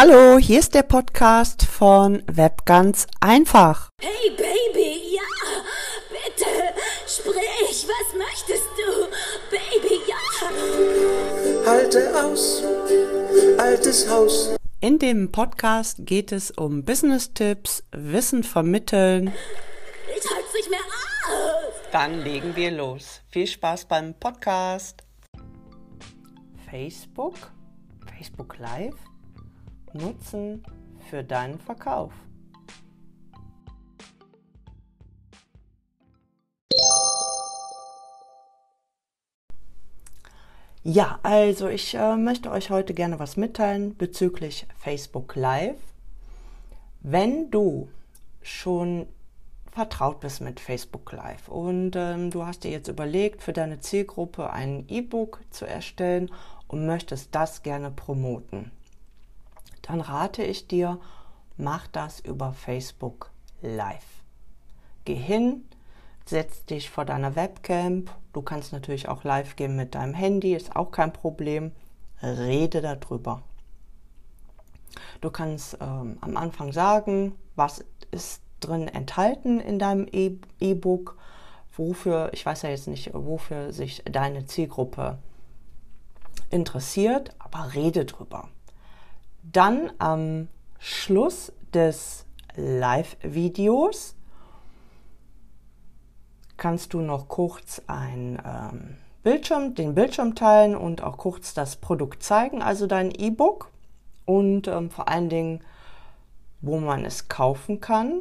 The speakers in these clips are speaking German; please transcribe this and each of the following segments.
Hallo, hier ist der Podcast von Web ganz einfach. Hey Baby, ja, bitte, sprich, was möchtest du? Baby, ja. Halte aus, altes Haus. In dem Podcast geht es um Business-Tipps, Wissen vermitteln. Ich halte nicht mehr aus. Dann legen wir los. Viel Spaß beim Podcast. Facebook, Facebook Live nutzen für deinen Verkauf. Ja, also ich äh, möchte euch heute gerne was mitteilen bezüglich Facebook Live. Wenn du schon vertraut bist mit Facebook Live und ähm, du hast dir jetzt überlegt, für deine Zielgruppe ein E-Book zu erstellen und möchtest das gerne promoten, dann rate ich dir, mach das über Facebook Live. Geh hin, setz dich vor deiner Webcam. Du kannst natürlich auch live gehen mit deinem Handy, ist auch kein Problem. Rede darüber. Du kannst ähm, am Anfang sagen, was ist drin enthalten in deinem E-Book, wofür, ich weiß ja jetzt nicht, wofür sich deine Zielgruppe interessiert, aber rede drüber. Dann am Schluss des Live-Videos kannst du noch kurz ein ähm, Bildschirm, den Bildschirm teilen und auch kurz das Produkt zeigen, also dein E-Book und ähm, vor allen Dingen, wo man es kaufen kann.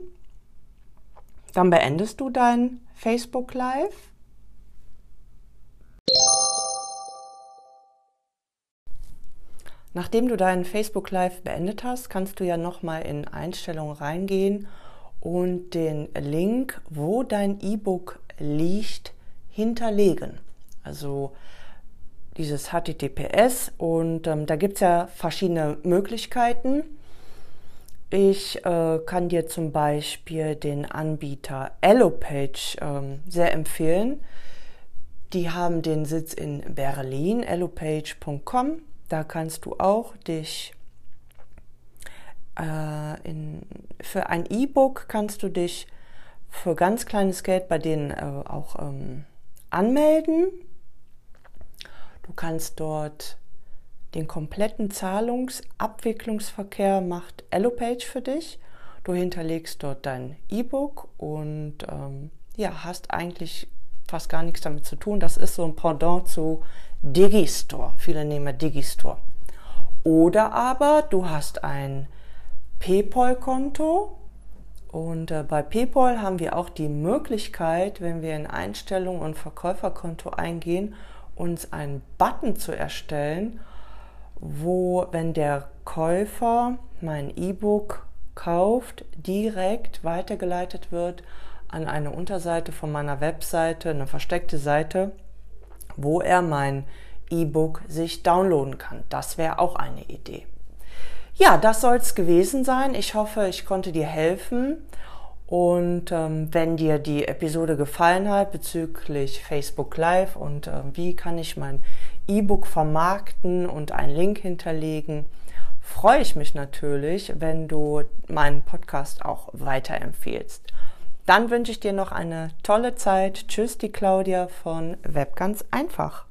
Dann beendest du dein Facebook Live Nachdem du deinen Facebook Live beendet hast, kannst du ja nochmal in Einstellungen reingehen und den Link, wo dein E-Book liegt, hinterlegen. Also dieses HTTPS und ähm, da gibt es ja verschiedene Möglichkeiten. Ich äh, kann dir zum Beispiel den Anbieter Allopage ähm, sehr empfehlen. Die haben den Sitz in Berlin, allopage.com. Da kannst du auch dich äh, in, für ein E-Book kannst du dich für ganz kleines Geld bei denen äh, auch ähm, anmelden. Du kannst dort den kompletten Zahlungsabwicklungsverkehr macht Allopage für dich. Du hinterlegst dort dein E-Book und ähm, ja, hast eigentlich fast gar nichts damit zu tun. Das ist so ein Pendant zu Digistore. Viele nehmen Digistore. Oder aber du hast ein PayPal-Konto und äh, bei PayPal haben wir auch die Möglichkeit, wenn wir in Einstellungen und Verkäuferkonto eingehen, uns einen Button zu erstellen, wo, wenn der Käufer mein E-Book kauft, direkt weitergeleitet wird an eine Unterseite von meiner Webseite, eine versteckte Seite, wo er mein E-Book sich downloaden kann. Das wäre auch eine Idee. Ja, das soll es gewesen sein. Ich hoffe, ich konnte dir helfen. Und ähm, wenn dir die Episode gefallen hat bezüglich Facebook Live und äh, wie kann ich mein E-Book vermarkten und einen Link hinterlegen, freue ich mich natürlich, wenn du meinen Podcast auch weiterempfehlst. Dann wünsche ich dir noch eine tolle Zeit. Tschüss, die Claudia von Web ganz einfach.